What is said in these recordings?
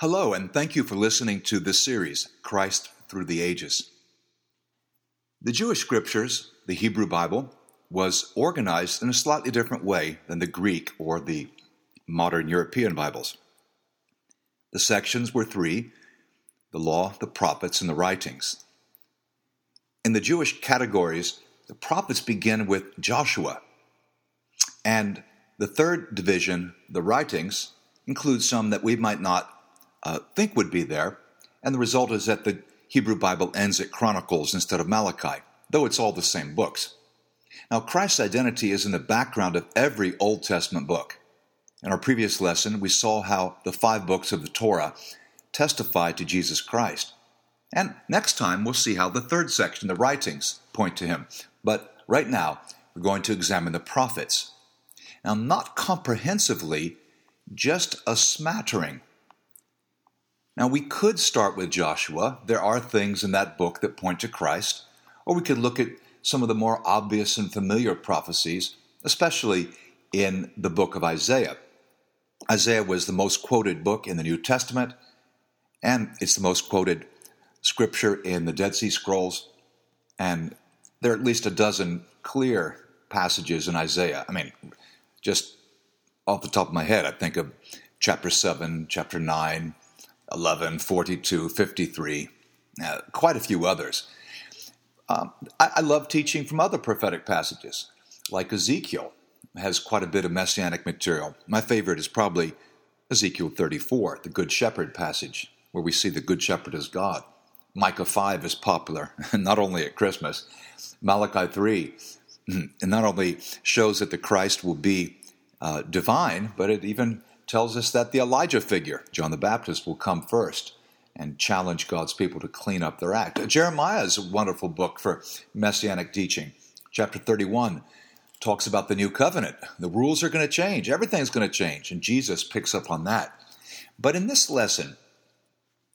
Hello, and thank you for listening to this series, Christ Through the Ages. The Jewish scriptures, the Hebrew Bible, was organized in a slightly different way than the Greek or the modern European Bibles. The sections were three the law, the prophets, and the writings. In the Jewish categories, the prophets begin with Joshua, and the third division, the writings, includes some that we might not uh, think would be there, and the result is that the Hebrew Bible ends at Chronicles instead of Malachi, though it's all the same books. Now, Christ's identity is in the background of every Old Testament book. In our previous lesson, we saw how the five books of the Torah testify to Jesus Christ. And next time, we'll see how the third section, the writings, point to him. But right now, we're going to examine the prophets. Now, not comprehensively, just a smattering. Now, we could start with Joshua. There are things in that book that point to Christ. Or we could look at some of the more obvious and familiar prophecies, especially in the book of Isaiah. Isaiah was the most quoted book in the New Testament, and it's the most quoted scripture in the Dead Sea Scrolls. And there are at least a dozen clear passages in Isaiah. I mean, just off the top of my head, I think of chapter 7, chapter 9, 11, 42, 53, uh, quite a few others. Um, I, I love teaching from other prophetic passages, like Ezekiel has quite a bit of messianic material. My favorite is probably Ezekiel 34, the Good Shepherd passage, where we see the Good Shepherd as God. Micah 5 is popular, not only at Christmas. Malachi 3 and not only shows that the Christ will be uh, divine, but it even tells us that the Elijah figure, John the Baptist, will come first and challenge God's people to clean up their act. Jeremiah is a wonderful book for messianic teaching. Chapter 31 talks about the new covenant. The rules are going to change, everything's going to change, and Jesus picks up on that. But in this lesson,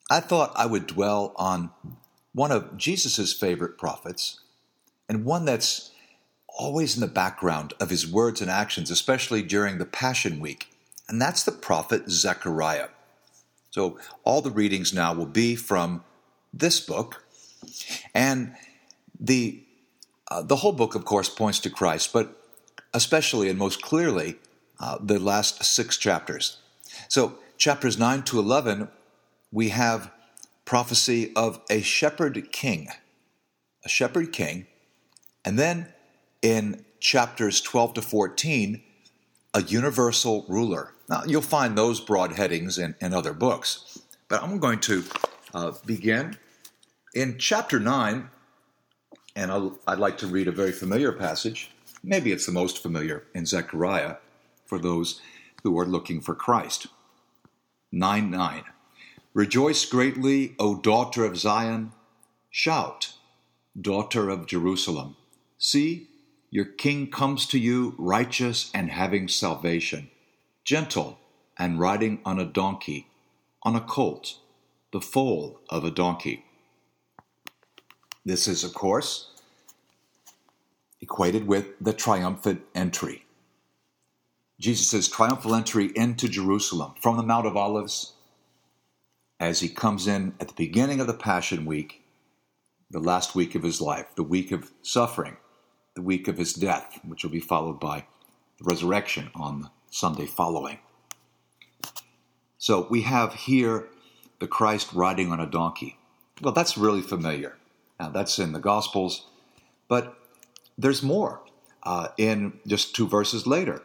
I thought I would dwell on one of Jesus' favorite prophets and one that's always in the background of his words and actions, especially during the Passion Week, and that's the prophet Zechariah. So all the readings now will be from this book, and the uh, the whole book, of course, points to Christ, but especially and most clearly uh, the last six chapters. So chapters nine to eleven, we have prophecy of a shepherd king, a shepherd king, and then in chapters 12 to 14, a universal ruler. Now, you'll find those broad headings in, in other books, but I'm going to uh, begin in chapter 9, and I'll, I'd like to read a very familiar passage. Maybe it's the most familiar in Zechariah for those who are looking for Christ. 9 9. Rejoice greatly, O daughter of Zion. Shout, daughter of Jerusalem. See, your king comes to you righteous and having salvation, gentle and riding on a donkey, on a colt, the foal of a donkey. This is, of course, equated with the triumphant entry. Jesus' triumphal entry into Jerusalem from the Mount of Olives as he comes in at the beginning of the Passion Week, the last week of his life, the week of suffering the week of his death, which will be followed by the resurrection on the Sunday following. So we have here the Christ riding on a donkey. Well, that's really familiar. Now, that's in the Gospels, but there's more uh, in just two verses later.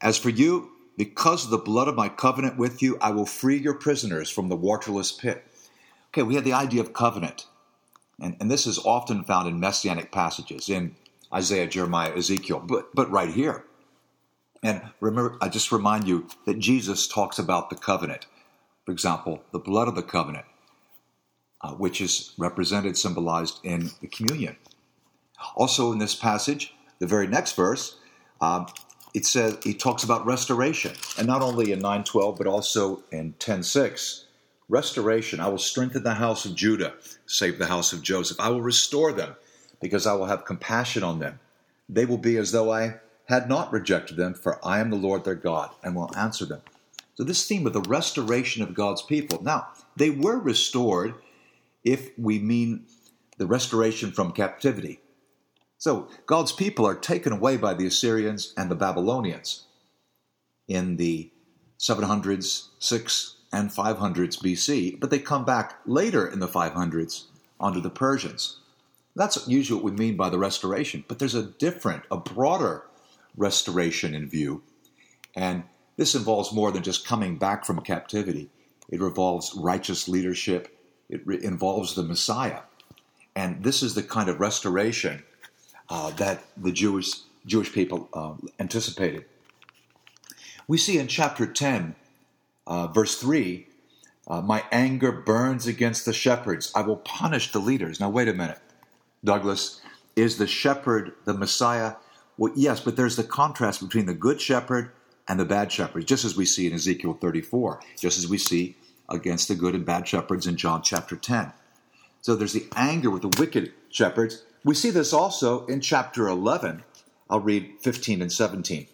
As for you, because of the blood of my covenant with you, I will free your prisoners from the waterless pit. Okay, we had the idea of covenant, and, and this is often found in messianic passages. In Isaiah, Jeremiah, Ezekiel, but, but right here. And remember, I just remind you that Jesus talks about the covenant. For example, the blood of the covenant, uh, which is represented, symbolized in the communion. Also, in this passage, the very next verse, um, it says he talks about restoration, and not only in 9:12, but also in 10:6. Restoration. I will strengthen the house of Judah, save the house of Joseph. I will restore them because I will have compassion on them. They will be as though I had not rejected them, for I am the Lord their God, and will answer them. So, this theme of the restoration of God's people. Now, they were restored if we mean the restoration from captivity. So, God's people are taken away by the Assyrians and the Babylonians in the 700s, 6 and 500s BC, but they come back later in the 500s under the Persians. That's usually what we mean by the restoration, but there's a different, a broader restoration in view. And this involves more than just coming back from captivity. It involves righteous leadership. It re- involves the Messiah. And this is the kind of restoration uh, that the Jewish, Jewish people uh, anticipated. We see in chapter 10, uh, verse 3, uh, my anger burns against the shepherds. I will punish the leaders. Now, wait a minute, Douglas. Is the shepherd the Messiah? Well, yes, but there's the contrast between the good shepherd and the bad shepherds, just as we see in Ezekiel 34, just as we see against the good and bad shepherds in John chapter 10. So there's the anger with the wicked shepherds. We see this also in chapter 11. I'll read 15 and 17.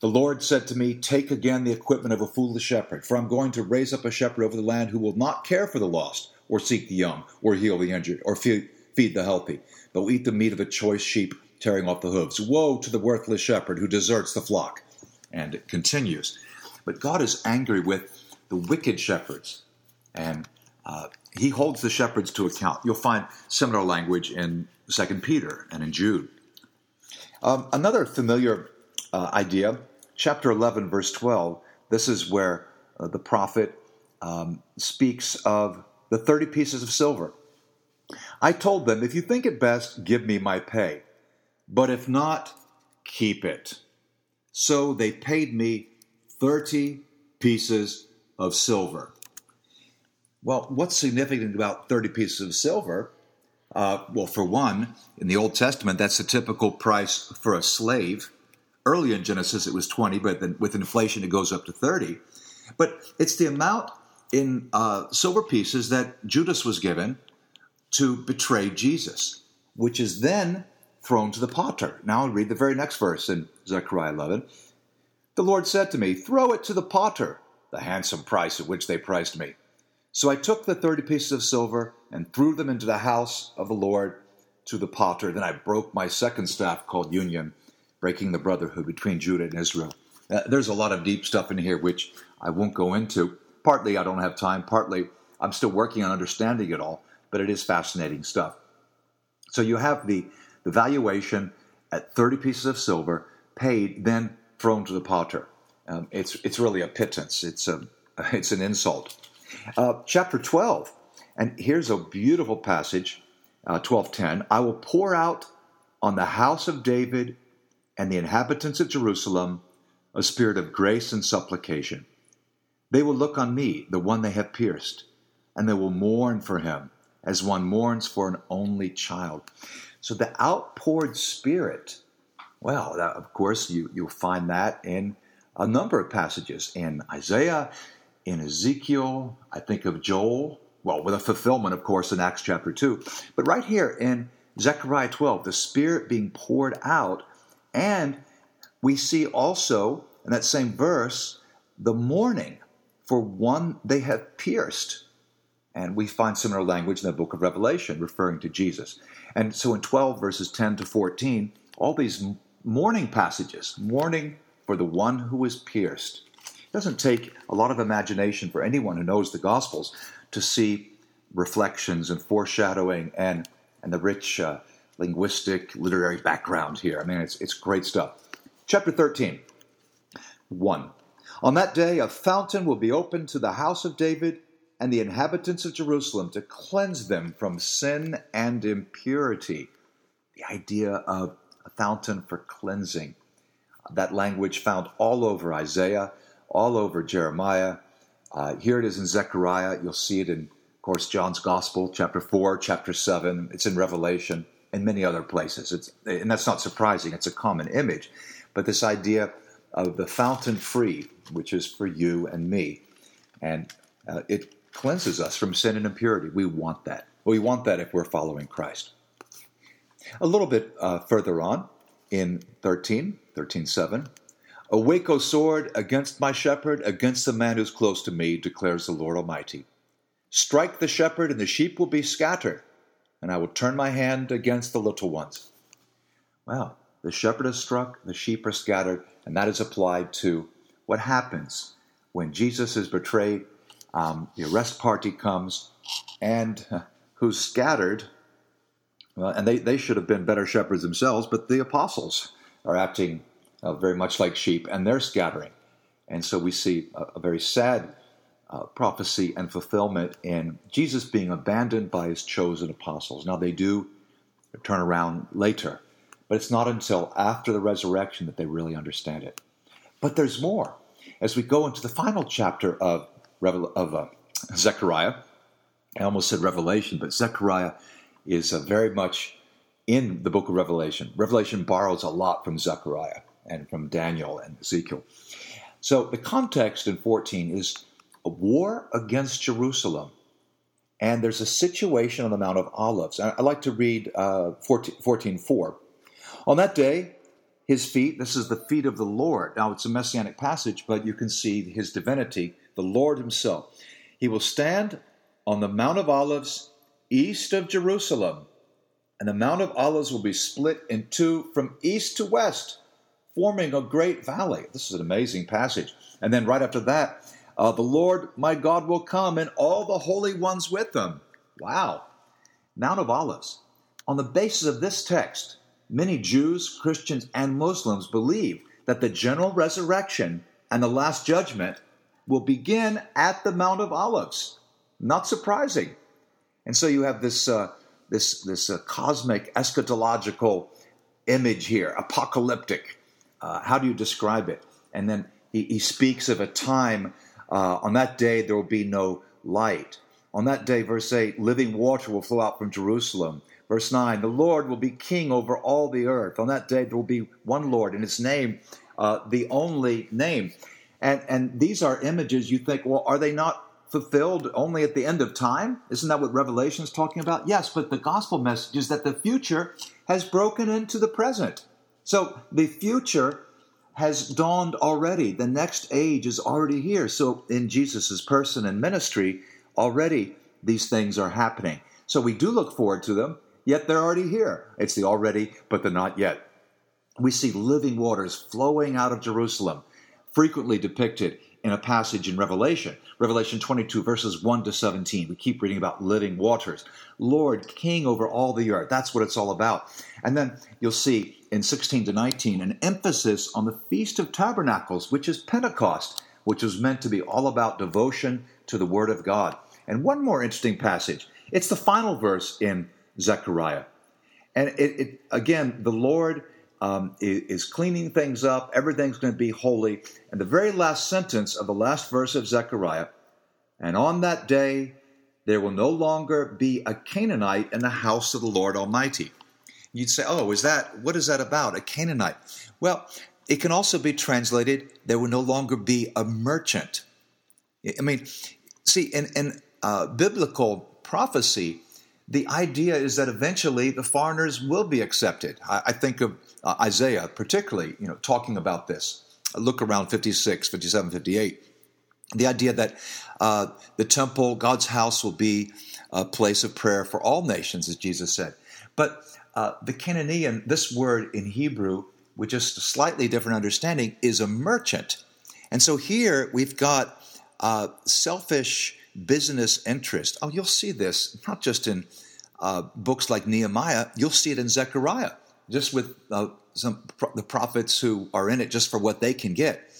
The Lord said to me, Take again the equipment of a foolish shepherd, for I'm going to raise up a shepherd over the land who will not care for the lost, or seek the young, or heal the injured, or feed, the healthy, but will eat the meat of a choice sheep, tearing off the hooves. Woe to the worthless shepherd who deserts the flock. And it continues. But God is angry with the wicked shepherds, and uh, he holds the shepherds to account. You'll find similar language in 2 Peter and in Jude. Um, another familiar uh, idea, chapter 11, verse 12, this is where uh, the prophet um, speaks of the 30 pieces of silver. I told them, if you think it best, give me my pay. But if not, keep it. So they paid me 30 pieces of silver. Well, what's significant about 30 pieces of silver? Uh, well, for one, in the Old Testament, that's the typical price for a slave. Early in Genesis, it was 20, but then with inflation, it goes up to 30. But it's the amount in uh, silver pieces that Judas was given to betray Jesus, which is then thrown to the potter. Now I'll read the very next verse in Zechariah 11. The Lord said to me, Throw it to the potter, the handsome price at which they priced me. So I took the thirty pieces of silver and threw them into the house of the Lord to the potter. Then I broke my second staff called union breaking the brotherhood between Judah and Israel. Uh, there's a lot of deep stuff in here which I won't go into. Partly I don't have time, partly I'm still working on understanding it all, but it is fascinating stuff. So you have the, the valuation at 30 pieces of silver paid, then thrown to the potter. Um, it's, it's really a pittance, it's, a, it's an insult. Uh, chapter 12, and here's a beautiful passage, uh, 12:10. I will pour out on the house of David and the inhabitants of Jerusalem a spirit of grace and supplication. They will look on me, the one they have pierced, and they will mourn for him as one mourns for an only child. So the outpoured spirit, well, that, of course, you, you'll find that in a number of passages in Isaiah, in Ezekiel, I think of Joel, well, with a fulfillment, of course, in Acts chapter 2. But right here in Zechariah 12, the Spirit being poured out and we see also in that same verse the mourning for one they have pierced. And we find similar language in the book of Revelation referring to Jesus. And so in 12 verses 10 to 14, all these mourning passages, mourning for the one who was pierced. It doesn't take a lot of imagination for anyone who knows the Gospels to see reflections and foreshadowing and, and the rich uh, linguistic, literary background here. I mean, it's, it's great stuff. Chapter 13, 1. On that day, a fountain will be opened to the house of David and the inhabitants of Jerusalem to cleanse them from sin and impurity. The idea of a fountain for cleansing. That language found all over Isaiah, all over Jeremiah. Uh, here it is in Zechariah. You'll see it in, of course, John's Gospel, chapter 4, chapter 7. It's in Revelation and many other places. It's, and that's not surprising, it's a common image. But this idea of the fountain free, which is for you and me, and uh, it cleanses us from sin and impurity. We want that. We want that if we're following Christ. A little bit uh, further on in 13, 13 7, Awake, O sword, against my shepherd, against the man who's close to me, declares the Lord Almighty. Strike the shepherd, and the sheep will be scattered, and I will turn my hand against the little ones. Well, the shepherd is struck, the sheep are scattered, and that is applied to what happens when Jesus is betrayed. Um, the arrest party comes, and uh, who's scattered? Well, and they, they should have been better shepherds themselves, but the apostles are acting uh, very much like sheep, and they're scattering. And so we see a, a very sad uh, prophecy and fulfillment in Jesus being abandoned by his chosen apostles. Now, they do turn around later, but it's not until after the resurrection that they really understand it. But there's more. As we go into the final chapter of, of uh, Zechariah, I almost said Revelation, but Zechariah is uh, very much in the book of Revelation. Revelation borrows a lot from Zechariah and from Daniel and Ezekiel. So the context in 14 is a war against Jerusalem. And there's a situation on the Mount of Olives. I like to read uh, 14, 4. On that day, his feet, this is the feet of the Lord. Now, it's a messianic passage, but you can see his divinity, the Lord himself. He will stand on the Mount of Olives east of Jerusalem, and the Mount of Olives will be split in two from east to west forming a great valley. This is an amazing passage. And then right after that, uh, the Lord my God will come and all the holy ones with him. Wow. Mount of Olives. On the basis of this text, many Jews, Christians, and Muslims believe that the general resurrection and the last judgment will begin at the Mount of Olives. Not surprising. And so you have this, uh, this, this uh, cosmic eschatological image here, apocalyptic, uh, how do you describe it? And then he, he speaks of a time uh, on that day there will be no light. On that day, verse 8, living water will flow out from Jerusalem. Verse 9, the Lord will be king over all the earth. On that day, there will be one Lord, and his name, uh, the only name. And, and these are images you think, well, are they not fulfilled only at the end of time? Isn't that what Revelation is talking about? Yes, but the gospel message is that the future has broken into the present. So the future has dawned already. The next age is already here. So in Jesus' person and ministry, already these things are happening. So we do look forward to them, yet they're already here. It's the already, but the not yet. We see living waters flowing out of Jerusalem, frequently depicted in a passage in Revelation. Revelation 22, verses 1 to 17. We keep reading about living waters. Lord, King over all the earth. That's what it's all about. And then you'll see in 16 to 19 an emphasis on the Feast of Tabernacles, which is Pentecost, which was meant to be all about devotion to the Word of God. And one more interesting passage. It's the final verse in Zechariah. And it, it again, the Lord um, is cleaning things up. Everything's going to be holy. And the very last sentence of the last verse of Zechariah and on that day there will no longer be a Canaanite in the house of the Lord Almighty. You'd say, oh, is that, what is that about? A Canaanite? Well, it can also be translated, there will no longer be a merchant. I mean, see, in, in uh, biblical prophecy, the idea is that eventually the foreigners will be accepted. I, I think of uh, Isaiah, particularly, you know, talking about this. Look around 56, 57, 58. The idea that uh, the temple, God's house, will be a place of prayer for all nations, as Jesus said. But uh, the Canaan, this word in Hebrew, with just a slightly different understanding, is a merchant. And so here we've got uh, selfish business interest. Oh, you'll see this not just in uh, books like Nehemiah, you'll see it in Zechariah just with uh, some the prophets who are in it just for what they can get.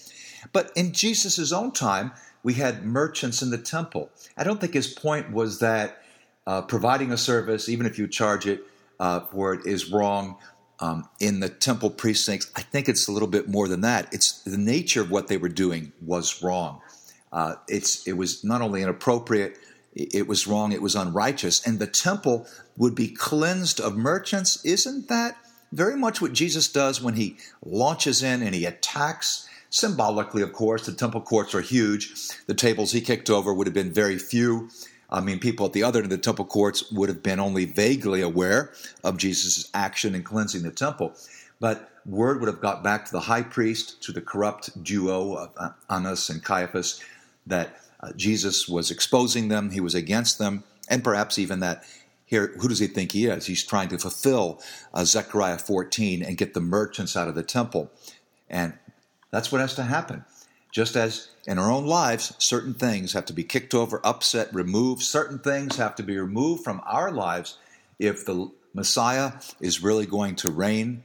But in Jesus' own time, we had merchants in the temple. I don't think his point was that uh, providing a service, even if you charge it uh, for it, is wrong um, in the temple precincts. I think it's a little bit more than that. It's the nature of what they were doing was wrong. Uh, it's it was not only inappropriate, it was wrong, it was unrighteous, and the temple would be cleansed of merchants. Isn't that very much what Jesus does when he launches in and he attacks. Symbolically, of course, the temple courts are huge. The tables he kicked over would have been very few. I mean, people at the other end of the temple courts would have been only vaguely aware of Jesus' action in cleansing the temple. But word would have got back to the high priest, to the corrupt duo of uh, Annas and Caiaphas, that uh, Jesus was exposing them, he was against them, and perhaps even that here, who does he think he is? He's trying to fulfill uh, Zechariah 14 and get the merchants out of the temple. And that's what has to happen. Just as in our own lives, certain things have to be kicked over, upset, removed. Certain things have to be removed from our lives if the Messiah is really going to reign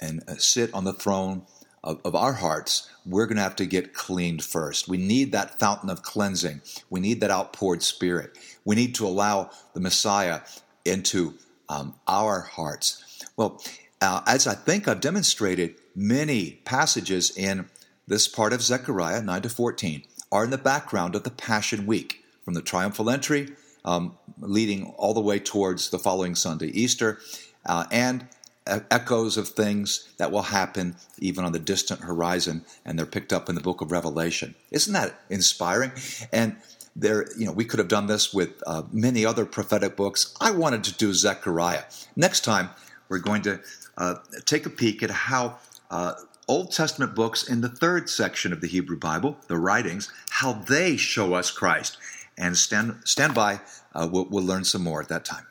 and uh, sit on the throne of, of our hearts. We're going to have to get cleaned first. We need that fountain of cleansing. We need that outpoured spirit. We need to allow the Messiah into um, our hearts. Well, uh, as I think I've demonstrated, many passages in this part of Zechariah 9 to 14 are in the background of the Passion Week, from the triumphal entry um, leading all the way towards the following Sunday, Easter, uh, and echoes of things that will happen even on the distant horizon, and they're picked up in the book of Revelation. Isn't that inspiring? And there, you know, we could have done this with uh, many other prophetic books. I wanted to do Zechariah. Next time, we're going to uh, take a peek at how uh, Old Testament books in the third section of the Hebrew Bible, the writings, how they show us Christ. And stand, stand by, uh, we'll, we'll learn some more at that time.